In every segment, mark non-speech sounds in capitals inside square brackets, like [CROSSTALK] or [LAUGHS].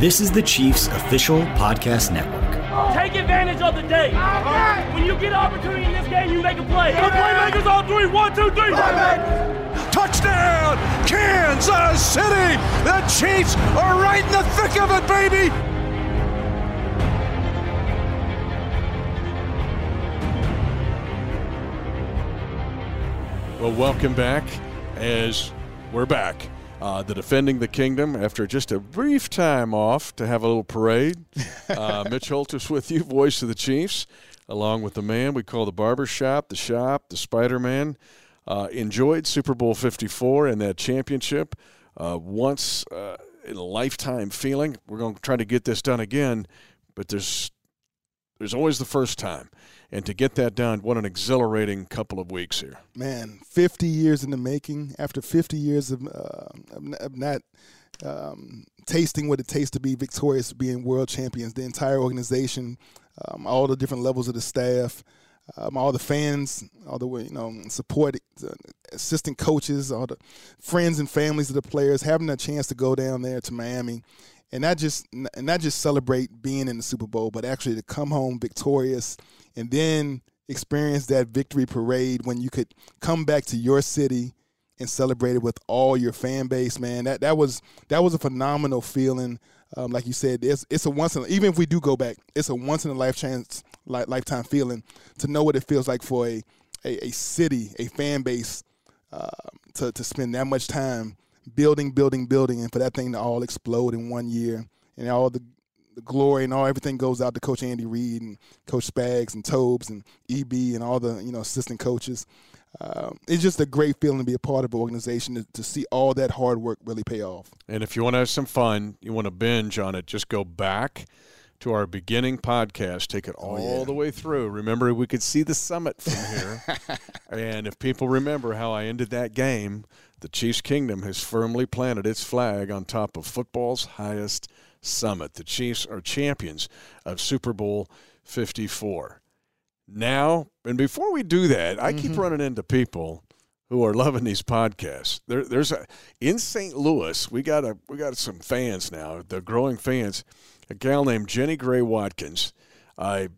This is the Chiefs official podcast network. Take advantage of the day. When you get an opportunity in this game, you make a play. The playmakers on three. One, two, three. Touchdown, Kansas City! The Chiefs are right in the thick of it, baby! Well, welcome back as we're back. Uh, the defending the kingdom after just a brief time off to have a little parade. [LAUGHS] Uh, Mitch Holthus with you, voice of the Chiefs, along with the man we call the barber shop, the shop, the Spider Man. Uh, enjoyed Super Bowl 54 and that championship. Uh, once uh, in a lifetime feeling. We're going to try to get this done again, but there's there's always the first time. And to get that done, what an exhilarating couple of weeks here. Man, 50 years in the making. After 50 years of, uh, of not um, tasting what it tastes to be victorious, being world champions, the entire organization, um, all the different levels of the staff, um, all the fans, all the you know support, uh, assistant coaches, all the friends and families of the players, having a chance to go down there to Miami and not just and not just celebrate being in the Super Bowl, but actually to come home victorious and then experience that victory parade when you could come back to your city and celebrate it with all your fan base. Man, that that was that was a phenomenal feeling. Um, like you said, it's it's a once in even if we do go back, it's a once in a life chance lifetime feeling to know what it feels like for a a, a city, a fan base, uh, to to spend that much time building, building, building, and for that thing to all explode in one year, and all the the glory and all everything goes out to Coach Andy Reid and Coach Spags and Tobes and EB and all the you know assistant coaches. Uh, it's just a great feeling to be a part of an organization to, to, see all that hard work really pay off. And if you want to have some fun, you want to binge on it, just go back to our beginning podcast, take it all oh, yeah. the way through. Remember, we could see the summit from here. [LAUGHS] and if people remember how I ended that game, the Chiefs Kingdom has firmly planted its flag on top of football's highest summit. The Chiefs are champions of Super Bowl 54. Now, and before we do that, I mm-hmm. keep running into people who are loving these podcasts. There, there's a in St. Louis. We got a we got some fans now. The growing fans. A gal named Jenny Gray Watkins. I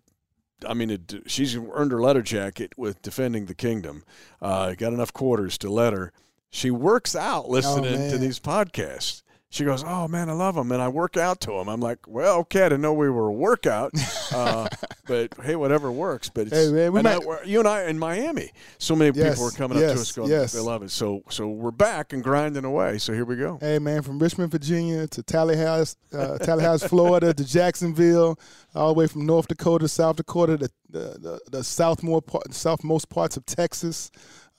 I mean, it, she's earned her letter jacket with defending the kingdom. Uh, got enough quarters to let her. She works out listening oh, to these podcasts she goes, "Oh man, I love them," and I work out to them. I'm like, "Well, okay, I didn't know we were a workout, uh, [LAUGHS] but hey, whatever works." But hey, man, we might, I, you and I in Miami, so many yes, people are coming yes, up to us going, yes. "They love it." So, so we're back and grinding away. So here we go. Hey man, from Richmond, Virginia to Tallahassee, uh, Tallahassee, Florida to Jacksonville, all the way from North Dakota, South Dakota, to the the, the southmost part, southmost parts of Texas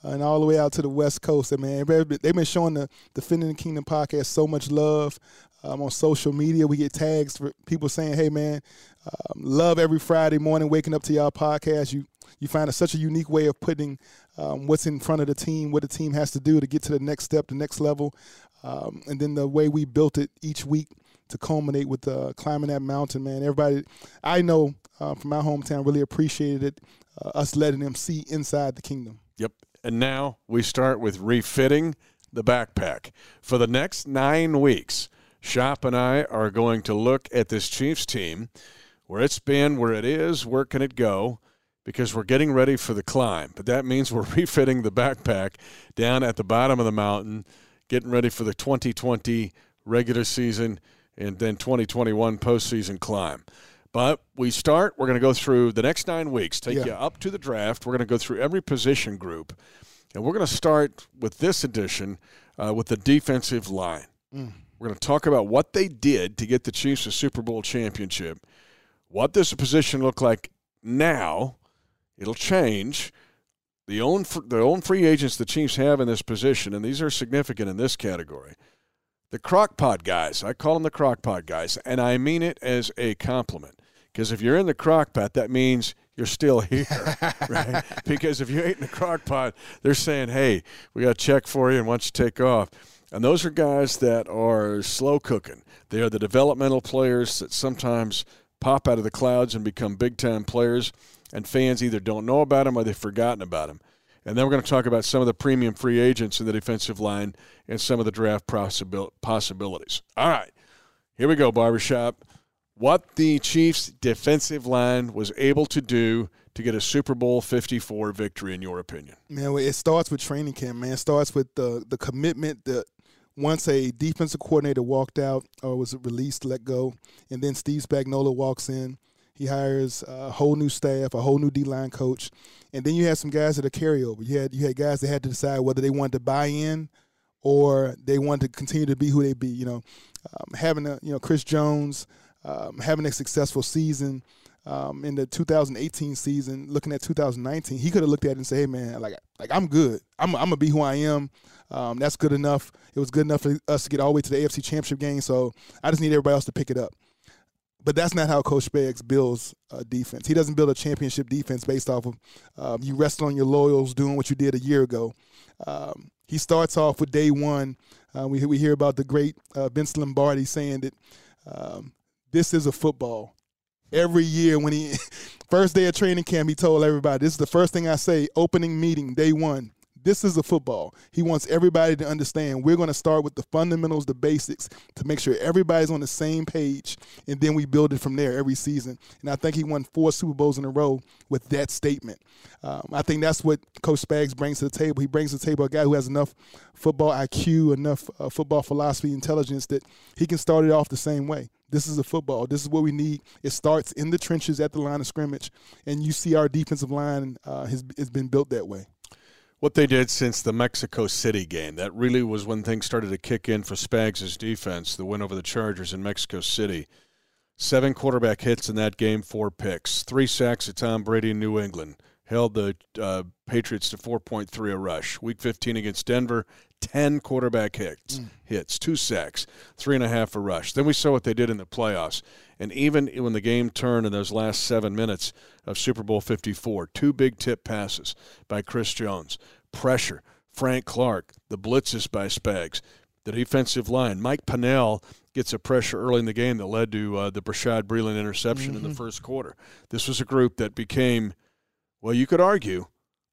and all the way out to the West Coast. I mean, they've been showing the Defending the Kingdom podcast so much love. Um, on social media, we get tags for people saying, "Hey, man, um, love every Friday morning waking up to y'all podcast. You you find a, such a unique way of putting um, what's in front of the team, what the team has to do to get to the next step, the next level, um, and then the way we built it each week to culminate with uh, climbing that mountain. Man, everybody, I know uh, from my hometown, really appreciated it. Uh, us letting them see inside the kingdom. Yep, and now we start with refitting the backpack. For the next nine weeks, Shop and I are going to look at this Chiefs team, where it's been, where it is, where can it go, because we're getting ready for the climb. But that means we're [LAUGHS] refitting the backpack down at the bottom of the mountain, getting ready for the 2020 regular season and then 2021 postseason climb. But we start, we're going to go through the next nine weeks, take yeah. you up to the draft. We're going to go through every position group. And we're going to start with this edition uh, with the defensive line. Mm. We're going to talk about what they did to get the Chiefs a Super Bowl championship. What does the position look like now? It'll change. The own, the own free agents the Chiefs have in this position, and these are significant in this category the crockpot guys. I call them the crockpot guys, and I mean it as a compliment. Because if you're in the crock pot, that means you're still here, [LAUGHS] right? Because if you ain't in the crock pot, they're saying, hey, we got a check for you and why don't you take off? And those are guys that are slow cooking. They are the developmental players that sometimes pop out of the clouds and become big time players, and fans either don't know about them or they've forgotten about them. And then we're going to talk about some of the premium free agents in the defensive line and some of the draft possibilities. All right. Here we go, barbershop. What the Chiefs' defensive line was able to do to get a Super Bowl 54 victory, in your opinion? Man, it starts with training camp, man. It starts with the, the commitment that once a defensive coordinator walked out or was released, let go, and then Steve Spagnuolo walks in. He hires a whole new staff, a whole new D line coach, and then you had some guys that are carryover. You had you had guys that had to decide whether they wanted to buy in or they wanted to continue to be who they be. You know, um, having a you know Chris Jones um, having a successful season um, in the 2018 season, looking at 2019, he could have looked at it and said, "Hey man, like like I'm good. I'm, I'm gonna be who I am. Um, that's good enough. It was good enough for us to get all the way to the AFC Championship game. So I just need everybody else to pick it up." But that's not how Coach Spags builds a defense. He doesn't build a championship defense based off of um, you rest on your loyals doing what you did a year ago. Um, he starts off with day one. Uh, we, we hear about the great uh, Vince Lombardi saying that um, this is a football. Every year when he [LAUGHS] first day of training camp, he told everybody, "This is the first thing I say. Opening meeting, day one. This is a football. He wants everybody to understand we're going to start with the fundamentals, the basics, to make sure everybody's on the same page, and then we build it from there every season. And I think he won four Super Bowls in a row with that statement. Um, I think that's what Coach Spags brings to the table. He brings to the table a guy who has enough football IQ, enough uh, football philosophy, intelligence that he can start it off the same way. This is a football. This is what we need. It starts in the trenches at the line of scrimmage, and you see our defensive line uh, has, has been built that way what they did since the Mexico City game. That really was when things started to kick in for Spags' defense, the win over the Chargers in Mexico City. Seven quarterback hits in that game, four picks, three sacks at Tom Brady in New England. Held the uh, Patriots to 4.3 a rush. Week 15 against Denver, 10 quarterback hits, mm. hits, two sacks, three and a half a rush. Then we saw what they did in the playoffs. And even when the game turned in those last seven minutes of Super Bowl 54, two big tip passes by Chris Jones, pressure, Frank Clark, the blitzes by Spags, the defensive line. Mike Pennel gets a pressure early in the game that led to uh, the Bashaud Breeland interception mm-hmm. in the mm-hmm. first quarter. This was a group that became, well, you could argue,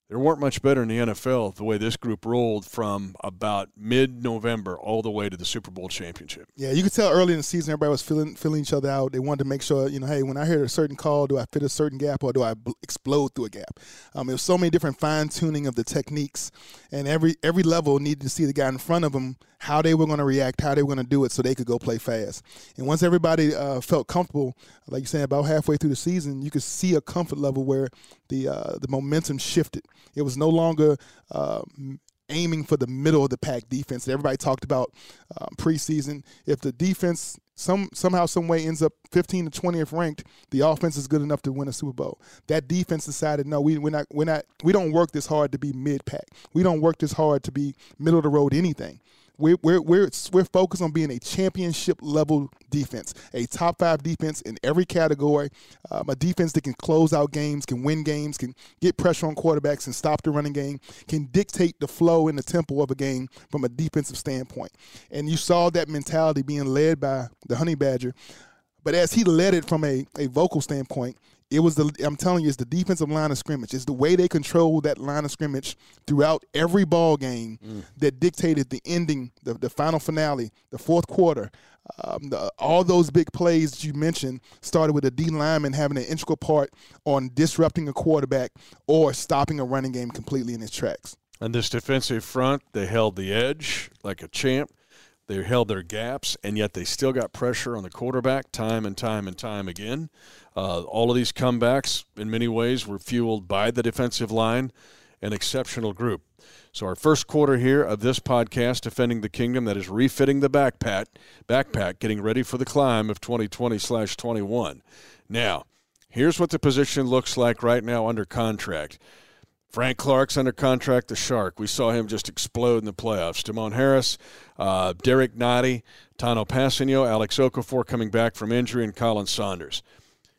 there weren't much better in the NFL the way this group rolled from about mid-November all the way to the Super Bowl championship. Yeah, you could tell early in the season everybody was feeling feeling each other out. They wanted to make sure, you know, hey, when I hear a certain call, do I fit a certain gap or do I explode through a gap? Um, there was so many different fine tuning of the techniques, and every every level needed to see the guy in front of them how they were going to react, how they were going to do it, so they could go play fast. And once everybody uh, felt comfortable, like you said, about halfway through the season, you could see a comfort level where the uh, the momentum shifted. It was no longer uh, aiming for the middle of the pack defense. Everybody talked about um, preseason. If the defense some somehow, some way ends up 15 to 20th ranked, the offense is good enough to win a Super Bowl. That defense decided, no, we, we're not, we're not, we don't work this hard to be mid pack. We don't work this hard to be middle of the road anything. We're, we're, we're, we're focused on being a championship level defense, a top five defense in every category, um, a defense that can close out games, can win games, can get pressure on quarterbacks and stop the running game, can dictate the flow and the tempo of a game from a defensive standpoint. And you saw that mentality being led by the Honey Badger. But as he led it from a, a vocal standpoint, it was the I'm telling you, it's the defensive line of scrimmage. It's the way they control that line of scrimmage throughout every ball game mm. that dictated the ending, the, the final finale, the fourth quarter. Um, the, all those big plays that you mentioned started with a D lineman having an integral part on disrupting a quarterback or stopping a running game completely in its tracks. And this defensive front, they held the edge like a champ. They held their gaps, and yet they still got pressure on the quarterback time and time and time again. Uh, all of these comebacks, in many ways, were fueled by the defensive line, an exceptional group. So our first quarter here of this podcast, defending the kingdom, that is refitting the backpack, backpack, getting ready for the climb of 2020 slash 21. Now, here's what the position looks like right now under contract. Frank Clark's under contract, the Shark. We saw him just explode in the playoffs. Demone Harris, uh, Derrick Nnadi, Tanoh Kpassagnon, Alex Okafor coming back from injury, and Khalen Saunders.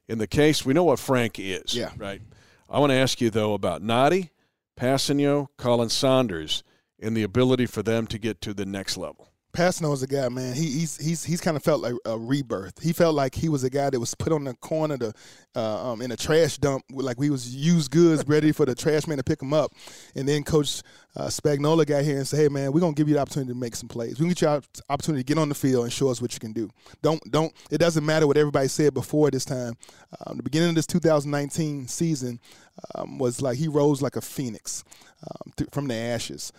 In the case, we know what Frank is. Yeah. Right. I want to ask you, though, about Nnadi, Kpassagnon, Khalen Saunders, and the ability for them to get to the next level. Kpassagnon is a guy, man. He, he's he's he's kind of felt like a rebirth. He felt like he was a guy that was put on the corner to, uh, um, in a trash dump, like we was used goods, ready for the trash man to pick him up. And then Coach uh, Spagnuolo got here and said, "Hey, man, we're gonna give you the opportunity to make some plays. We get you opportunity to get on the field and show us what you can do. Don't don't. It doesn't matter what everybody said before this time. Um, the beginning of this 2019 season um, was like he rose like a phoenix um, th- from the ashes,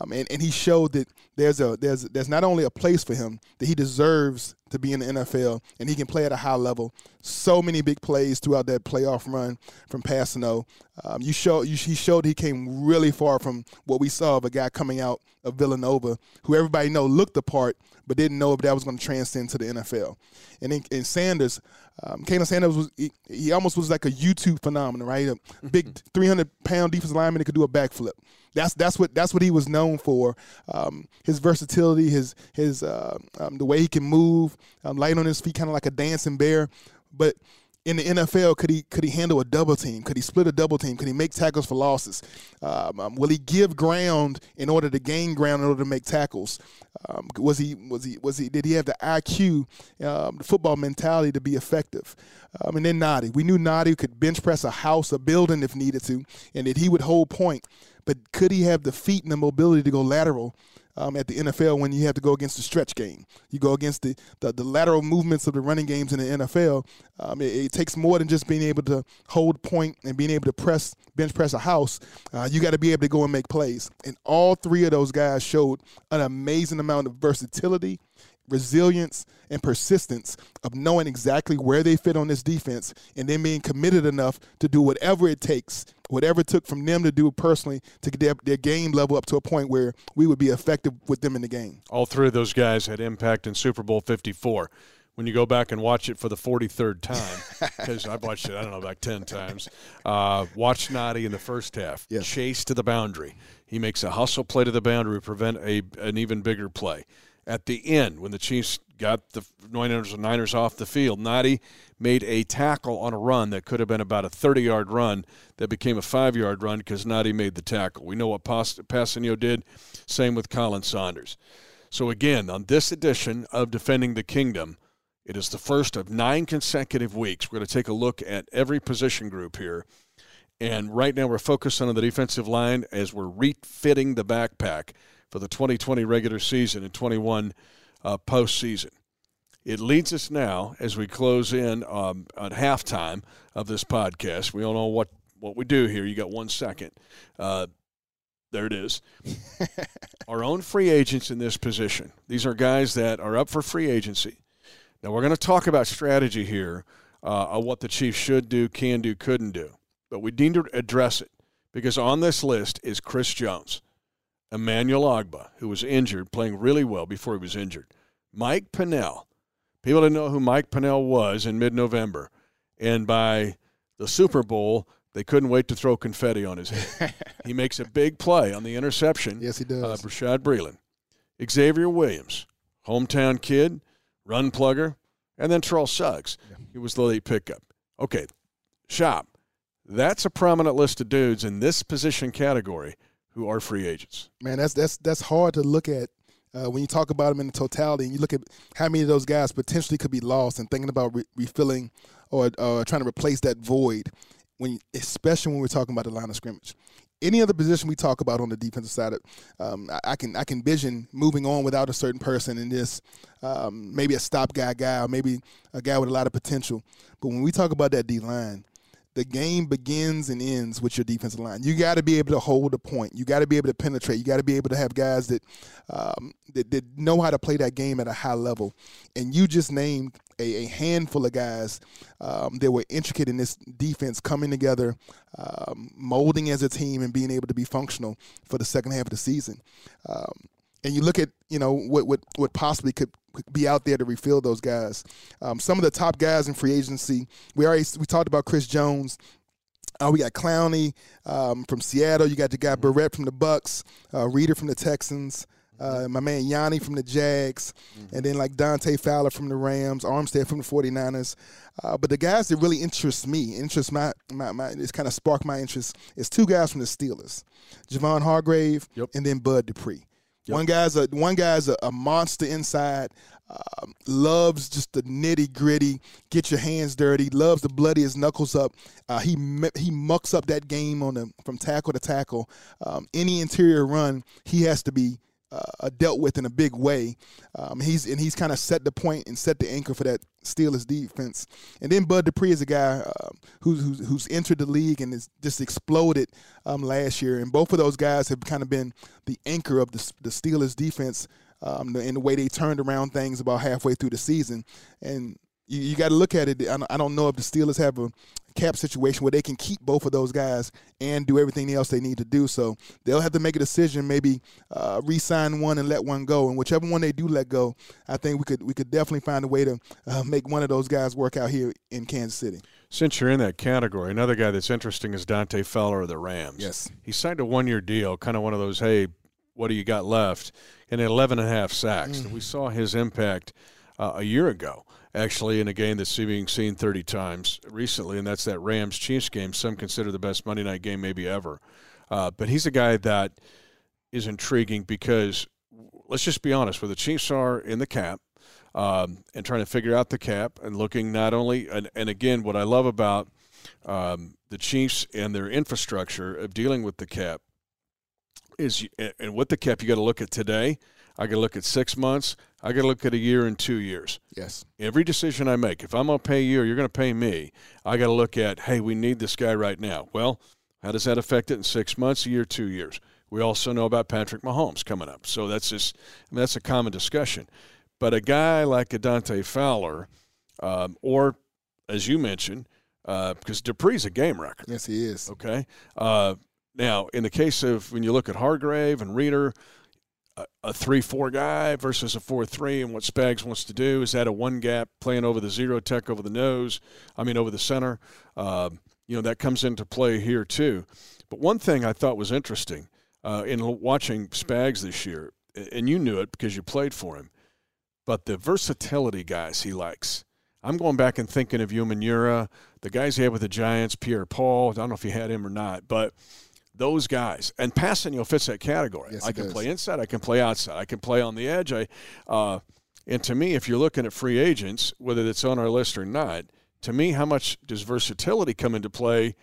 um, and and he showed that there's a there's there's not only a place for him that he deserves to be in the NFL and he can play at a high level. So many big plays throughout that playoff run from Kpassagnon. Um, you show you, he showed he came really far from what we saw of a guy coming out of Villanova who everybody know looked the part but didn't know if that was going to transcend to the NFL. And in, in Sanders, um, Sanders was he, he, almost was like a YouTube phenomenon, right? A big [LAUGHS] 300 pound defensive lineman that could do a backflip. That's that's what that's what he was known for. Um, his versatility, his his uh, um, the way he can move, um, light on his feet, kind of like a dancing bear. But in the NFL, could he could he handle a double team? Could he split a double team? Could he make tackles for losses? Um, um, will he give ground in order to gain ground in order to make tackles? Um, was he was he was he did he have the IQ, um, the football mentality to be effective? Um, and then Nnadi, we knew Nnadi could bench press a house, a building if needed to, and that he would hold point. But could he have the feet and the mobility to go lateral um, at the NFL when you have to go against the stretch game. You go against the, the, the lateral movements of the running games in the NFL. Um, it, it, takes more than just being able to hold point and being able to press bench press a house. Uh, you got to be able to go and make plays. And all three of those guys showed an amazing amount of versatility resilience and persistence of knowing exactly where they fit on this defense and then being committed enough to do whatever it takes, whatever it took from them to do personally to get their, their game level up to a point where we would be effective with them in the game. All three of those guys had impact in Super Bowl 54 when you go back and watch it for the 43rd time, [LAUGHS] because I've watched it, I don't know, about 10 times, uh, watch Nnadi in the first half, yes. chase to the boundary. He makes a hustle play to the boundary to prevent a, an even bigger play at the end when the Chiefs got the Niners, Niners off the field. Nnadi made a tackle on a run that could have been about a 30 yard run that became a five yard run because Nnadi made the tackle. We know what Kpassagnon did. Same with Khalen Saunders. So, again, on this edition of Defending the Kingdom, it is the first of nine consecutive weeks. We're going to take a look at every position group here. And right now, we're focused on the defensive line as we're refitting the backpack for the 2020 regular season and 21 uh, postseason. It leads us now as we close in um, at halftime of this podcast. We don't know what, what we do here. You got one second. Uh, there it is. [LAUGHS] Our own free agents in this position. These are guys that are up for free agency. Now, we're going to talk about strategy here uh, of what the Chiefs should do, can do, couldn't do. But we need to address it because on this list is Chris Jones. Emmanuel Ogbah, who was injured, playing really well before he was injured. Mike Pennel. People didn't know who Mike Pennel was in mid November. And by the Super Bowl, they couldn't wait to throw confetti on his head. [LAUGHS] he makes a big play on the interception. Yes, he does. Uh, of Bashaud Breeland. Xavier Williams, hometown kid, run plugger, and then Terrell Suggs. Yeah. He was the late pickup. Okay, shop. That's a prominent list of dudes in this position category who are free agents. Man, that's that's that's hard to look at uh, when you talk about them in the totality, and you look at how many of those guys potentially could be lost, and thinking about re- refilling or uh, trying to replace that void, when especially when we're talking about the line of scrimmage. Any other position we talk about on the defensive side, um, I, can I can vision moving on without a certain person in this, um, maybe a stop guy guy, or maybe a guy with a lot of potential. But when we talk about that D line, the game begins and ends with your defensive line. You got to be able to hold a point. You got to be able to penetrate. You got to be able to have guys that, um, that, that know how to play that game at a high level. And you just named a, a handful of guys um, that were intricate in this defense coming together, um, molding as a team, and being able to be functional for the second half of the season. Um, and you look at you know what what what possibly could be out there to refill those guys. Um, some of the top guys in free agency. We already we talked about Chris Jones. Uh, we got Clowney um, from Seattle. You got the guy Barrett from the Bucks, uh, Reader from the Texans. Uh, my man Yanni from the Jags, mm-hmm. and then like Dante Fowler from the Rams, Armstead from the 49ers. Uh, but the guys that really interest me, interest my, my, my it's kind of sparked my interest, is two guys from the Steelers, Javon Hargrave yep. and then Bud Dupree. One guy's a one guy's a, a monster inside. Um, loves just the nitty gritty, get your hands dirty. Loves to bloody his knuckles up. Uh, he he mucks up that game on the from tackle to tackle. Um, any interior run, he has to be uh, dealt with in a big way. Um, he's and he's kind of set the point and set the anchor for that Steelers defense. And then Bud Dupree is a guy uh, who's, who's, who's entered the league and has just exploded um, last year. And both of those guys have kind of been the anchor of the, the Steelers defense um, in the way they turned around things about halfway through the season. And you, you got to look at it. I don't know if the Steelers have a cap situation where they can keep both of those guys and do everything else they need to do. So they'll have to make a decision, maybe uh, re-sign one and let one go. And whichever one they do let go, I think we could we could definitely find a way to uh, make one of those guys work out here in Kansas City. Since you're in that category, another guy that's interesting is Dante Fowler of the Rams. Yes, he signed a one-year deal, kind of one of those, hey, what do you got left? And 11 and a half sacks. Mm. We saw his impact uh, a year ago actually in a game that's being seen 30 times recently, and that's that Rams Chiefs game. Some consider the best Monday night game maybe ever. Uh, but he's a guy that is intriguing because let's just be honest, where the Chiefs are in the cap um, and trying to figure out the cap and looking not only, and, and again, what I love about um, the Chiefs and their infrastructure of dealing with the cap is, and with the cap, you got to look at today I got to look at six months. I got to look at a year and two years. Yes. Every decision I make, if I'm going to pay you or you're going to pay me, I got to look at, hey, we need this guy right now. Well, how does that affect it in six months, a year, two years? We also know about Patrick Mahomes coming up. So that's just I mean, that's a common discussion. But a guy like a Dante Fowler, um, or as you mentioned, uh, because Dupree's a game record. Yes, he is. Okay. Uh, now, in the case of when you look at Hargrave and Reader, a three four guy versus a four three, and what Spags wants to do is add a one gap playing over the zero tech over the nose. I mean over the center. Uh, you know that comes into play here too. But one thing I thought was interesting uh, in watching Spags this year, and you knew it because you played for him, but the versatility guys he likes. I'm going back and thinking of Umenyiora, the guys he had with the Giants, Pierre Paul. I don't know if he had him or not, but those guys. And Kpassagnon fits that category. Yes, I can does. play inside. I can play outside. I can play on the edge. I, uh, and to me, if you're looking at free agents, whether it's on our list or not, to me, how much does versatility come into play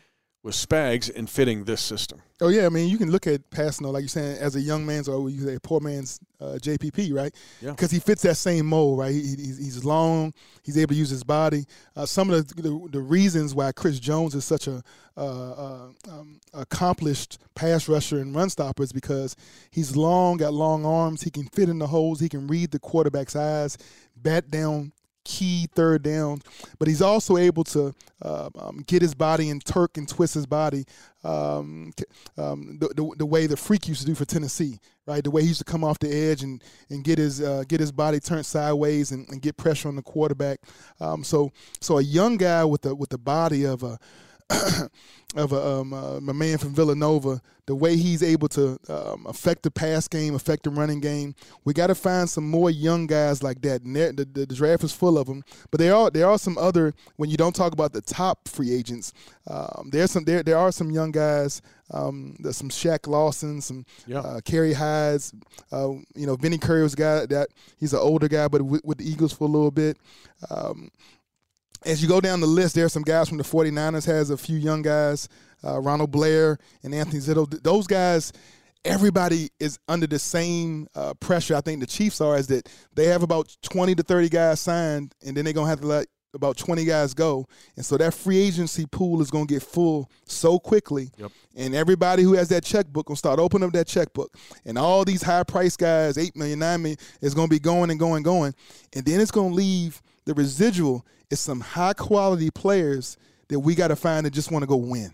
with Spags in fitting this system? Oh yeah, I mean you can look at Kpassagnon like you're saying as a young man's or you say poor man's uh, JPP, right? Yeah. Because he fits that same mold, right? He, he's, he's, long, he's able to use his body. Uh, some of the, the, the reasons why Chris Jones is such a uh, uh um, accomplished pass rusher and run stopper is because he's long, got long arms, he can fit in the holes, he can read the quarterback's eyes, bat down key third downs, but he's also able to uh, um, get his body and turk and twist his body um, um, the, the, the, way the freak used to do for Tennessee, right? The way he used to come off the edge and, and get his uh, get his body turned sideways and, and get pressure on the quarterback. Um, so so a young guy with the with the body of a [COUGHS] of a, um, uh, a man from Villanova, the way he's able to um, affect the pass game, affect the running game. We got to find some more young guys like that. And the, the, the, draft is full of them, but there are there are some other. When you don't talk about the top free agents, um, there's some there there are some young guys. Um, there's some Shaq Lawson, some yeah. uh, Kerry Hyder. Uh, you know, Vinny Curry was guy that he's an older guy, but with, with the Eagles for a little bit. Um, as you go down the list, there are some guys from the 49ers, has a few young guys, uh, Ronald Blair and Anthony Zettel. Those guys, everybody is under the same uh, pressure. I think the Chiefs are, is that they have about 20 to 30 guys signed, and then they're going to have to let about 20 guys go. And so that free agency pool is going to get full so quickly. Yep. And everybody who has that checkbook gonna start opening up that checkbook. And all these high price guys, 8 million, 9 million, is going to be going and going, and going. And then it's going to leave the residual is some high quality players that we got to find that just want to go win.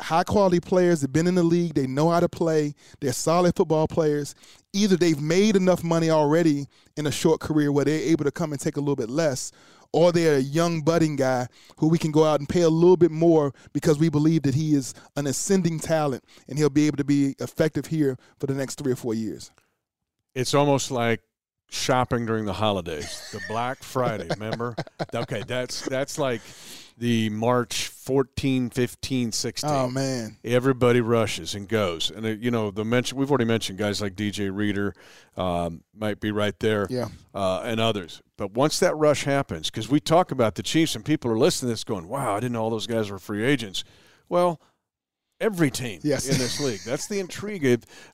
High quality players that've been in the league, they know how to play, they're solid football players. Either they've made enough money already in a short career where they're able to come and take a little bit less, or they're a young budding guy who we can go out and pay a little bit more because we believe that he is an ascending talent and he'll be able to be effective here for the next three or four years. It's almost like shopping during the holidays, the Black Friday. remember? [LAUGHS] Okay, that's that's like the March 14, 15, 16. Oh man, everybody rushes and goes. And uh, you know, the mention we've already mentioned guys like DJ Reader um, might be right there, Yeah. uh, and others. But once that rush happens, because we talk about the Chiefs and people are listening to this, going, "Wow, I didn't know all those guys were free agents." Well, every team Yes. in this league. That's the intrigue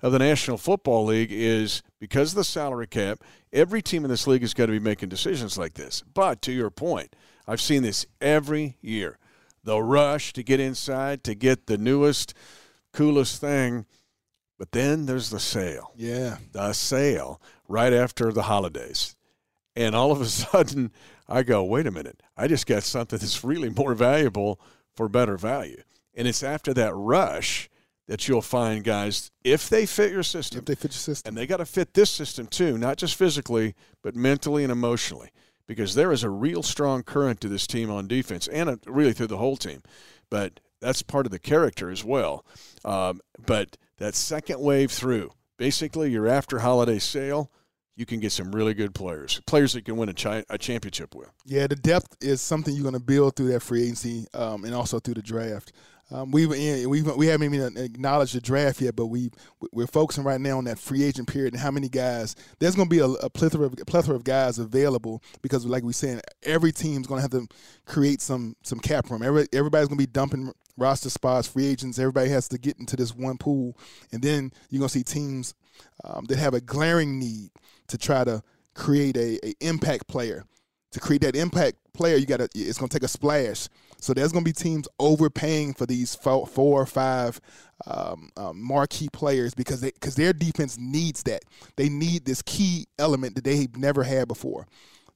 of, the National Football League is because of the salary cap, every team in this league has got to be making decisions like this. But to your point, I've seen this every year. The rush to get inside to get the newest, coolest thing. But then there's the sale yeah, the sale right after the holidays. And all of a [LAUGHS] sudden, I go, wait a minute, I just got something that's really more valuable for better value. And it's after that rush that you'll find guys, if they fit your system, if they fit your system. and they got to fit this system too, not just physically, but mentally and emotionally, because there is a real strong current to this team on defense and uh, really through the whole team. But that's part of the character as well. Um, but that second wave through, basically, your after holiday sale, you can get some really good players, players that can win a, chi- a championship with. Yeah, the depth is something you're going to build through that free agency um, and also through the draft. Um, we've we've we haven't even acknowledged the draft yet, but we we're focusing right now on that free agent period and how many guys. There's going to be a, a plethora of, a plethora of guys available because, like we saying, every team's going to have to create some some cap room. Every, everybody's going to be dumping roster spots, free agents. Everybody has to get into this one pool, and then you're going to see teams um, that have a glaring need to try to create a, a impact player to create that impact player, you got to. It's going to take a splash. So there's going to be teams overpaying for these four, four or five um, um, marquee players because they because their defense needs that. They need this key element that they've never had before.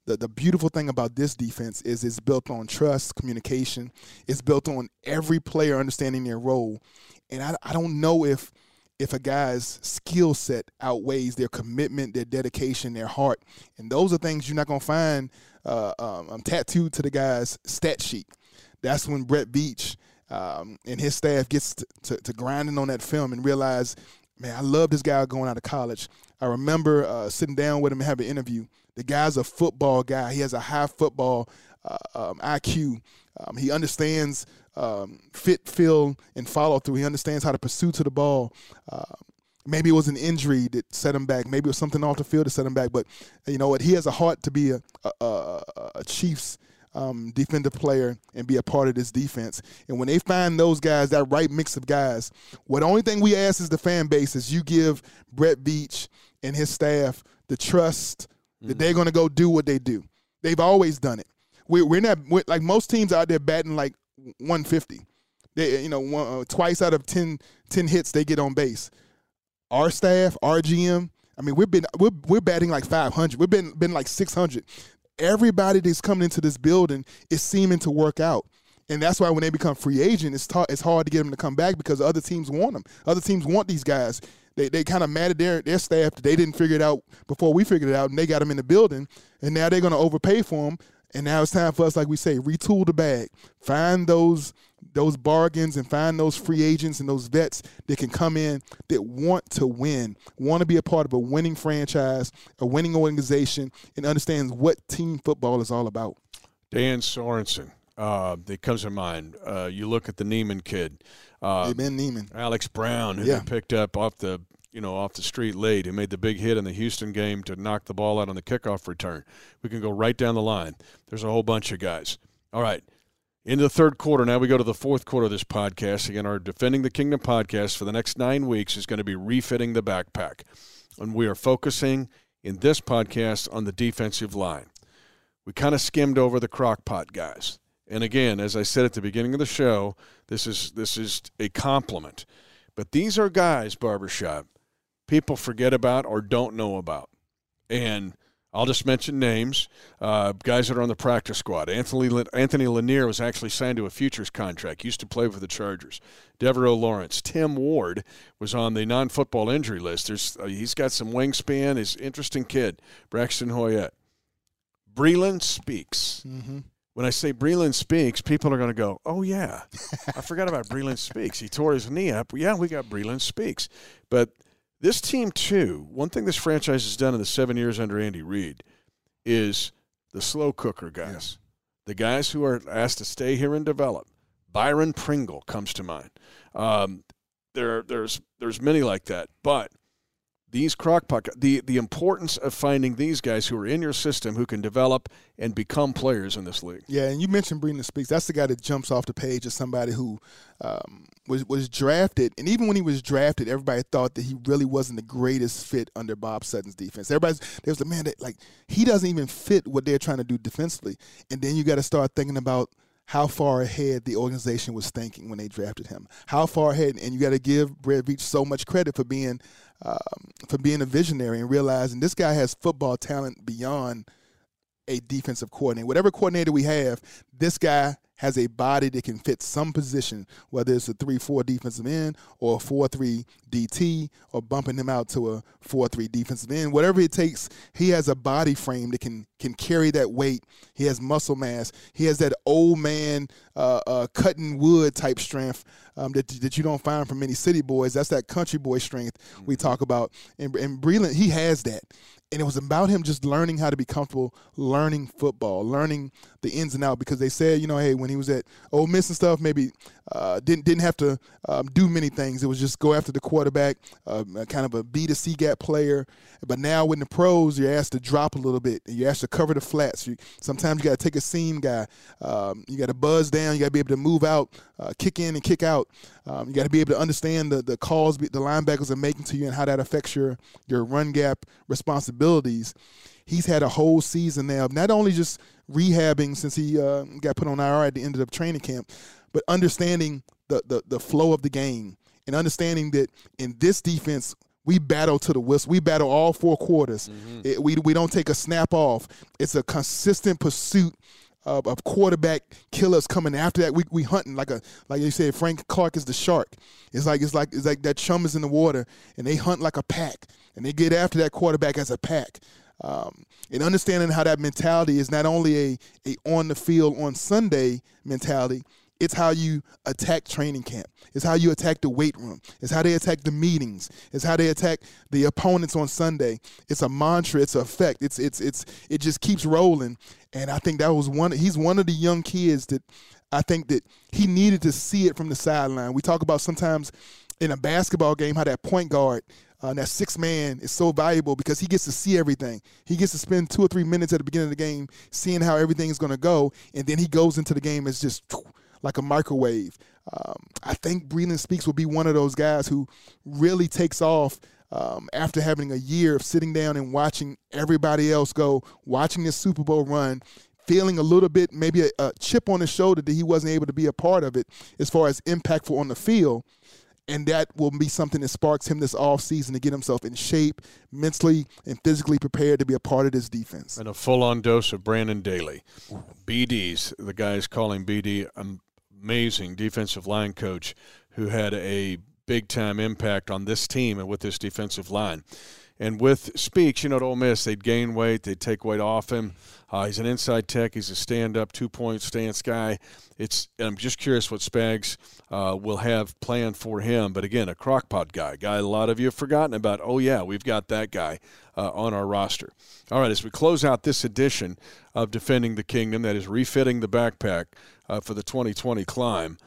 The, the beautiful thing about this defense is it's built on trust, communication. It's built on every player understanding their role. And I, I don't know if if a guy's skill set outweighs their commitment, their dedication, their heart. And those are things you're not going to find uh, um, tattooed to the guy's stat sheet. That's when Brett Veach um, and his staff gets to, to, to, grinding on that film and realize, man, I love this guy going out of college. I remember uh, sitting down with him and having an interview. The guy's a football guy. He has a high football uh, um, IQ. Um, he understands um, fit, feel, and follow through. He understands how to pursue to the ball. Uh, maybe it was an injury that set him back. Maybe it was something off the field that set him back. But you know what? He has a heart to be a, a, a, a Chiefs um, defensive player and be a part of this defense. And when they find those guys, that right mix of guys, what the only thing we ask is the fan base is you give Brett Veach and his staff the trust mm-hmm. that they're going to go do what they do. They've always done it. We're, we're not we're, like most teams out there batting like 150. They, you know, one, uh, twice out of 10, 10 hits they get on base. Our staff, our GM, I mean, we've been we're, we're batting like 500. We've been been like 600. Everybody that's coming into this building is seeming to work out. And that's why when they become free agent, it's, it's hard to get them to come back because other teams want them. Other teams want these guys. They, they kind of mad at their, their staff that they didn't figure it out before we figured it out, and they got them in the building, and now they're going to overpay for them. And now it's time for us, like we say, retool the bag, find those those bargains, and find those free agents and those vets that can come in that want to win, want to be a part of a winning franchise, a winning organization, and understands what team football is all about. Dan Sorensen, uh, that comes to mind. Uh, you look at the Niemann kid, uh, Ben Niemann, Alex Brown, who Yeah. they picked up off the you know off the street late, who made the big hit in the Houston game to knock the ball out on the kickoff return. We can go right down the line. There's a whole bunch of guys. All right. Into the third quarter. Now we go to the fourth quarter of this podcast. Again, our Defending the Kingdom podcast for the next nine weeks is going to be refitting the backpack. And we are focusing in this podcast on the defensive line. We kind of skimmed over the crockpot guys. And again, as I said at the beginning of the show, this is this is a compliment. But these are guys, barbershop, people forget about or don't know about. And I'll just mention names. Uh, guys that are on the practice squad. Anthony Anthony Lanier was actually signed to a futures contract. Used to play for the Chargers. Devaroe Lawrence. Tim Ward was on the non-football injury list. There's uh, he's got some wingspan. He's an interesting kid. Braxton Hoyett. Breeland Speaks. Mm-hmm. When I say Breeland Speaks, people are going to go, "Oh yeah, I forgot about Breeland Speaks. He tore his knee up. Yeah, we got Breeland Speaks." But this team too. One thing this franchise has done in the seven years under Andy Reid is the slow cooker guys, the guys who are asked to stay here and develop, Byron Pringle comes to mind. Um, there, there's there's many like that, but these crockpot the the importance of finding these guys who are in your system who can develop and become players in this league. Yeah, and you mentioned Breeland Speaks. That's the guy that jumps off the page as somebody who um, was was drafted, and even when he was drafted, everybody thought that he really wasn't the greatest fit under Bob Sutton's defense. Everybody's there was the man that like he doesn't even fit what they're trying to do defensively, and then you got to start thinking about how far ahead the organization was thinking when they drafted him. How far ahead, and you got to give Brett Veach so much credit for being um, for being a visionary and realizing this guy has football talent beyond a defensive coordinator. Whatever coordinator we have, this guy has a body that can fit some position, whether it's a 3 4 defensive end or a 4 3 DT or bumping him out to a 4 3 defensive end. Whatever it takes, he has a body frame that can, can carry that weight. He has muscle mass. He has that old man uh, uh, cutting wood type strength um, that, that you don't find from many city boys. That's that country boy strength we talk about. And, and Breeland, he has that and it was about him just learning how to be comfortable learning football, learning the ins and outs. Because they said, you know, hey, when he was at Ole Miss and stuff, maybe uh, didn't didn't have to um, do many things. It was just go after the quarterback, uh, kind of a B to C gap player. But now with the pros, you're asked to drop a little bit. You're asked to cover the flats. You, sometimes you got to take a seam guy. Um, you got to buzz down. You got to be able to move out, uh, kick in and kick out. Um, you got to be able to understand the the calls the linebackers are making to you and how that affects your your run gap responsibilities. He's had a whole season now, of not only just rehabbing since he uh, got put on IR at the end of the training camp, but understanding the, the, the flow of the game and understanding that in this defense, we battle to the whistle. We battle all four quarters. Mm-hmm. It, we, we don't take a snap off. It's a consistent pursuit of, of, quarterback killers coming after that. We we hunting like a like you said. Frank Clark is the shark. It's like it's like it's like that chum is in the water, and they hunt like a pack, and they get after that quarterback as a pack. Um, and understanding how that mentality is not only a, a on the field on Sunday mentality, it's how you attack training camp. It's how you attack the weight room. It's how they attack the meetings. It's how they attack the opponents on Sunday. It's a mantra. It's a effect. It's it's it's it just keeps rolling. And I think that was one. He's one of the young kids that I think that he needed to see it from the sideline. We talk about sometimes in a basketball game how that point guard uh, that six man is so valuable because he gets to see everything. He gets to spend two or three minutes at the beginning of the game seeing how everything is going to go, and then he goes into the game as just like a microwave. Um, I think Breeland Speaks will be one of those guys who really takes off um, after having a year of sitting down and watching everybody else go, watching this Super Bowl run, feeling a little bit maybe a, a chip on his shoulder that he wasn't able to be a part of it as far as impactful on the field and that will be something that sparks him this off season to get himself in shape, mentally and physically prepared to be a part of this defense. And a full on dose of Brendan Daly. BD's, the guys calling BD amazing defensive line coach who had a big time impact on this team and with this defensive line. And with Speaks, you know, at Ole Miss, they'd gain weight, they'd take weight off him. Uh, he's an inside tech. He's a stand-up, two-point stance guy. It's. I'm just curious what Spags uh, will have planned for him. But again, a crockpot guy, guy a lot of you have forgotten about. Oh yeah, we've got that guy uh, on our roster. All right, as we close out this edition of Defending the Kingdom, that is refitting the backpack uh, for the 2020 climb,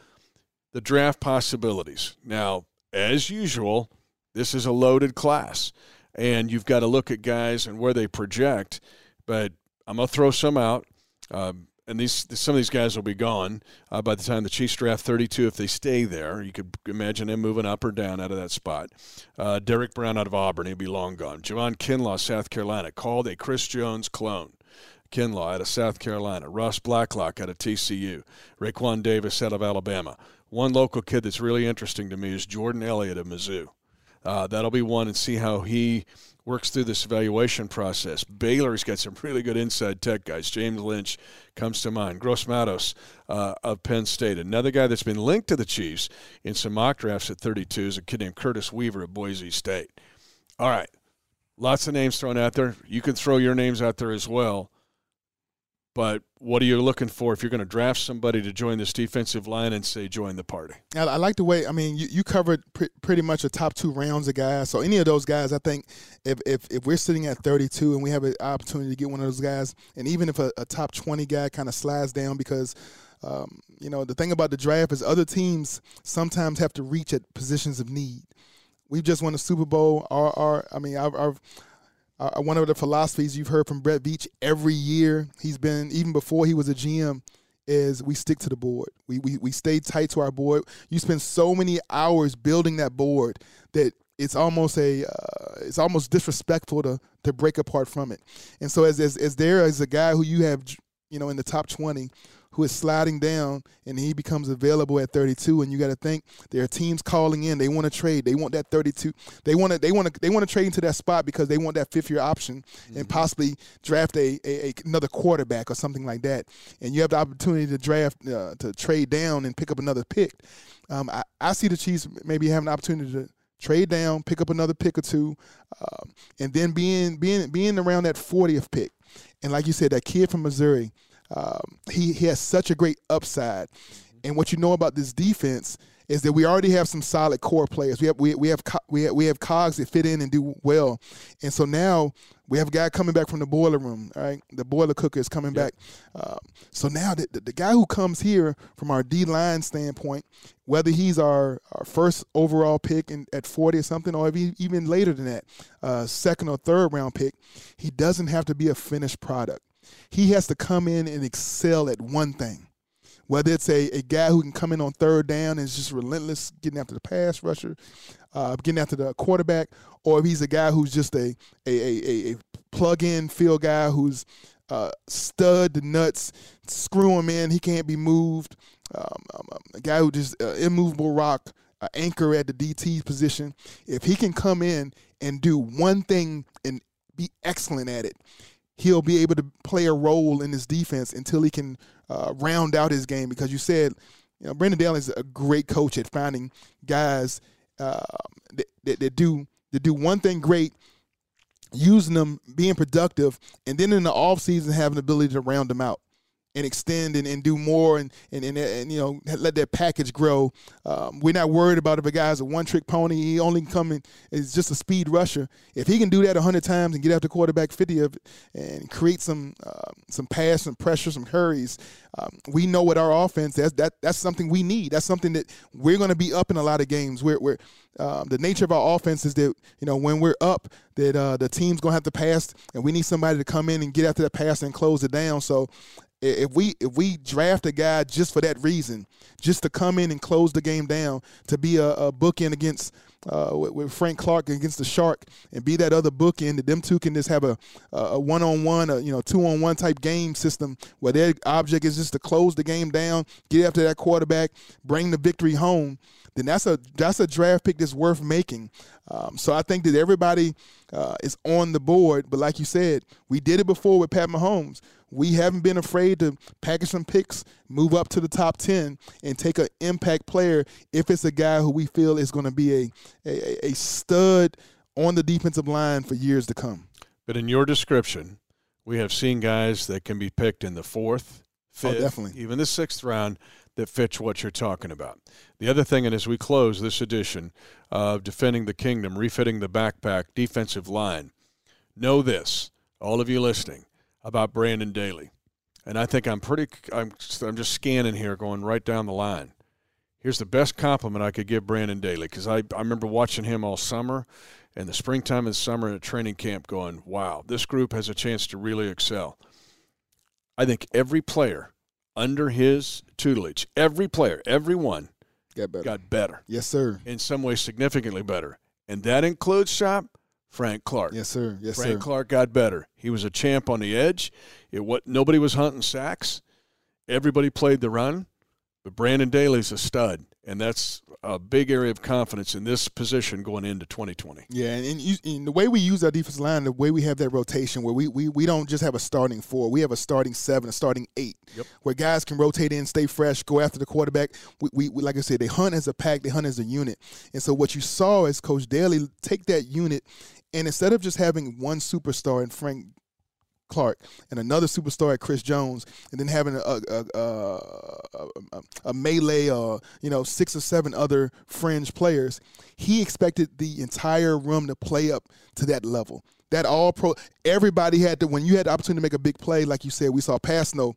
the draft possibilities. Now, as usual, this is a loaded class and you've got to look at guys and where they project. But I'm gonna throw some out. Um, and these some of these guys will be gone uh, by the time the Chiefs draft 32 if they stay there. You could imagine them moving up or down out of that spot. Uh, Derrick Brown out of Auburn, he'll be long gone. Javon Kinlaw, South Carolina, called a Chris Jones clone. Kinlaw out of South Carolina. Ross Blacklock out of TCU. Raekwon Davis out of Alabama. One local kid that's really interesting to me is Jordan Elliott of Mizzou. Uh, that'll be one and see how he works through this evaluation process. Baylor's got some really good inside tech guys. James Lynch comes to mind. Gross Matos uh, of Penn State. Another guy that's been linked to the Chiefs in some mock drafts at 32 is a kid named Curtis Weaver of Boise State. All right. Lots of names thrown out there. You can throw your names out there as well. But what are you looking for if you're going to draft somebody to join this defensive line and say join the party? I, I like the way. I mean, you, you covered pr- pretty much the top two rounds of guys. So any of those guys, I think, if if, if we're sitting at 32 and we have an opportunity to get one of those guys, and even if a, a top 20 guy kind of slides down because Um, you know, the thing about the draft is other teams sometimes have to reach at positions of need. We've just won a Super Bowl. Our, our I mean, our, our, our, one of the philosophies you've heard from Brett Veach every year, he's been, even before he was a GM, is we stick to the board. We, we, we stay tight to our board. You spend so many hours building that board that it's almost a uh, it's almost disrespectful to to break apart from it. And so as as, as there as a guy who you have you know in the top 20 who is sliding down and he becomes available at 32 and you got to think there are teams calling in. They want to trade. They want that 32 they want to they want to they want to trade into that spot because they want that fifth year option mm-hmm. and possibly draft a, a, a, another quarterback or something like that. And you have the opportunity to draft uh, to trade down and pick up another pick. Um, I, I see the Chiefs maybe having an opportunity to trade down, pick up another pick or two, um, and then being being being around that 40th pick. And like you said, that kid from Missouri, um, he he has such a great upside. And what you know about this defense is that we already have some solid core players. We have we, we have we have we have cogs that fit in and do well, and so now we have a guy coming back from the boiler room. Right, the boiler cooker is coming yep. back. Uh, so now the, the, the, guy who comes here from our D line standpoint, whether he's our, our first overall pick in, at forty or something, or even later than that, uh, second or third round pick, he doesn't have to be a finished product. He has to come in and excel at one thing whether it's a, a guy who can come in on third down and is just relentless getting after the pass rusher, uh, getting after the quarterback, or if he's a guy who's just a a, a, a plug in field guy who's uh, stud nuts, screw him in, he can't be moved. Um, um, um a guy who just uh, immovable rock, uh, anchor at the DT position. If he can come in and do one thing and be excellent at it, he'll be able to play a role in this defense until he can uh, round out his game. Because you said, you know, Brendan Daly is a great coach at finding guys uh, that, that, that, do that do one thing great, using them, being productive, and then in the off season having the ability to round them out and extend and, and do more and, and, and, and, you know let that package grow. Um, we're not worried about if a guy's a one trick pony. He only coming is just a speed rusher. If he can do that hundred times and get after quarterback fifty of it and create some uh, some pass, some pressure, some hurries, um, we know what our offense that's that that's something we need. That's something that we're going to be up in a lot of games. We're, we're um, the nature of our offense is that you know when we're up, that uh, the team's going to have to pass, and we need somebody to come in and get after that pass and close it down. So if we if we draft a guy just for that reason, just to come in and close the game down, to be a, a bookend against uh, with, with, Frank Clark against the Shark, and be that other bookend that them two can just have a a one on one, you know two on one type game system where their object is just to close the game down, get after that quarterback, bring the victory home. Then that's a that's a draft pick that's worth making. Um, so I think that everybody uh, is on the board. But like you said, we did it before with Pat Mahomes we haven't been afraid to package some picks, move up to the top 10, and take an impact player if it's a guy who we feel is going to be a, a, a stud on the defensive line for years to come. But in your description, we have seen guys that can be picked in the fourth, oh, fifth, oh, even the sixth round that fits what you're talking about. The other thing, and as we close this edition of Defending the Kingdom, refitting the backpack, defensive line, know this, all of you listening about Brendan Daly. And I think I'm pretty, I'm, I'm just scanning here, going right down the line. Here's the best compliment I could give Brendan Daly because I, I remember watching him all summer and the springtime and summer at training camp going, wow, this group has a chance to really excel. I think every player under his tutelage, every player, everyone got better. Got better. Yes, sir. In some way, significantly better. And that includes, Shop, Frank Clark. Yes, sir. Yes, Frank sir. Clark got better. He was a champ on the edge. It what nobody was hunting sacks. Everybody played the run, but Brendan Daly's a stud, and that's a big area of confidence in this position going into 2020. Yeah, and, and, you, and, the way we use our defensive line, the way we have that rotation, where we, we we don't just have a starting four, we have a starting seven, a starting eight, yep. where guys can rotate in, stay fresh, go after the quarterback. We, we, we, like I said, they hunt as a pack, they hunt as a unit, and so what you saw is Coach Daly take that unit and instead of just having one superstar in Frank Clark and another superstar at Chris Jones, and then having a a, a, a, a melee or you know six or seven other fringe players, he expected the entire room to play up to that level. That all pro everybody had to when you had the opportunity to make a big play like you said we saw Kpassagnon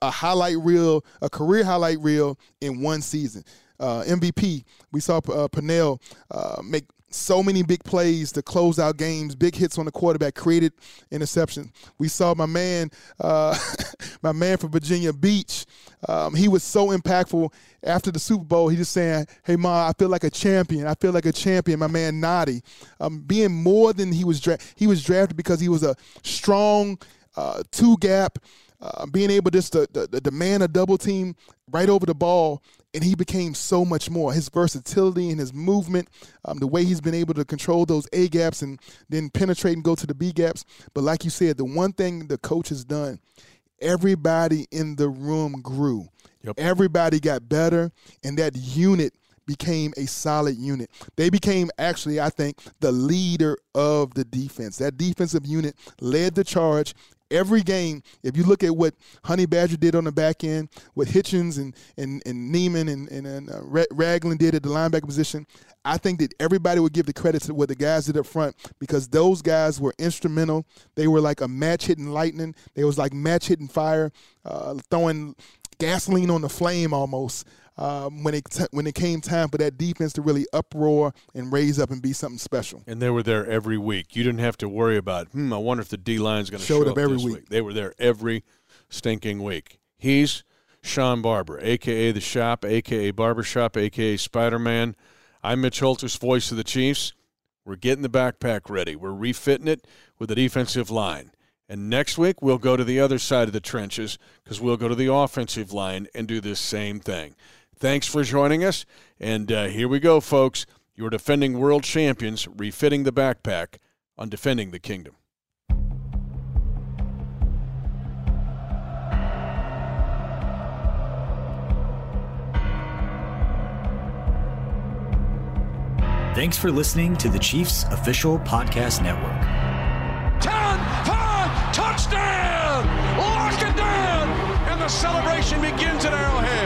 a highlight reel a career highlight reel in one season. Uh, MVP we saw uh, Pennel uh, make so many big plays to close out games, big hits on the quarterback, created interception. We saw my man, uh, [LAUGHS] my man from Virginia Beach. Um, he was so impactful after the Super Bowl. He just saying, "Hey, ma, I feel like a champion. I feel like a champion." My man Nnadi, um, being more than he was dra- he was drafted because he was a strong uh, two gap. Uh, being able just to demand a double team right over the ball and he became so much more. His versatility and his movement, um, the way he's been able to control those A gaps and then penetrate and go to the B gaps. But like you said, the one thing the coach has done, everybody in the room grew. Yep. Everybody got better, and that unit became a solid unit. They became actually, I think, the leader of the defense. That defensive unit led the charge every game, if you look at what Honey Badger did on the back end, what Hitchens and and, and Niemann and, and, and uh, Ragland did at the linebacker position, I think that everybody would give the credit to what the guys did up front because those guys were instrumental. They were like a match hitting lightning. They was like match hitting fire, uh, throwing gasoline on the flame almost um, when it t- when it came time for that defense to really uproar and raise up and be something special. And they were there every week. You didn't have to worry about, hmm, I wonder if the D line's going to show up, up every week. week. They were there every stinking week. He's Shawn Barber, aka the Shop, aka Barbershop, aka Spider Man. I'm Mitch Holthus, voice of the Chiefs. We're getting the backpack ready. We're refitting it with the defensive line. And next week, we'll go to the other side of the trenches because we'll go to the offensive line and do this same thing. Thanks for joining us. And uh, here we go, folks. Your defending world champions refitting the backpack on defending the kingdom. Thanks for listening to the Chiefs Official Podcast Network. 10 5 touchdown! Lock it down! And the celebration begins at Arrowhead.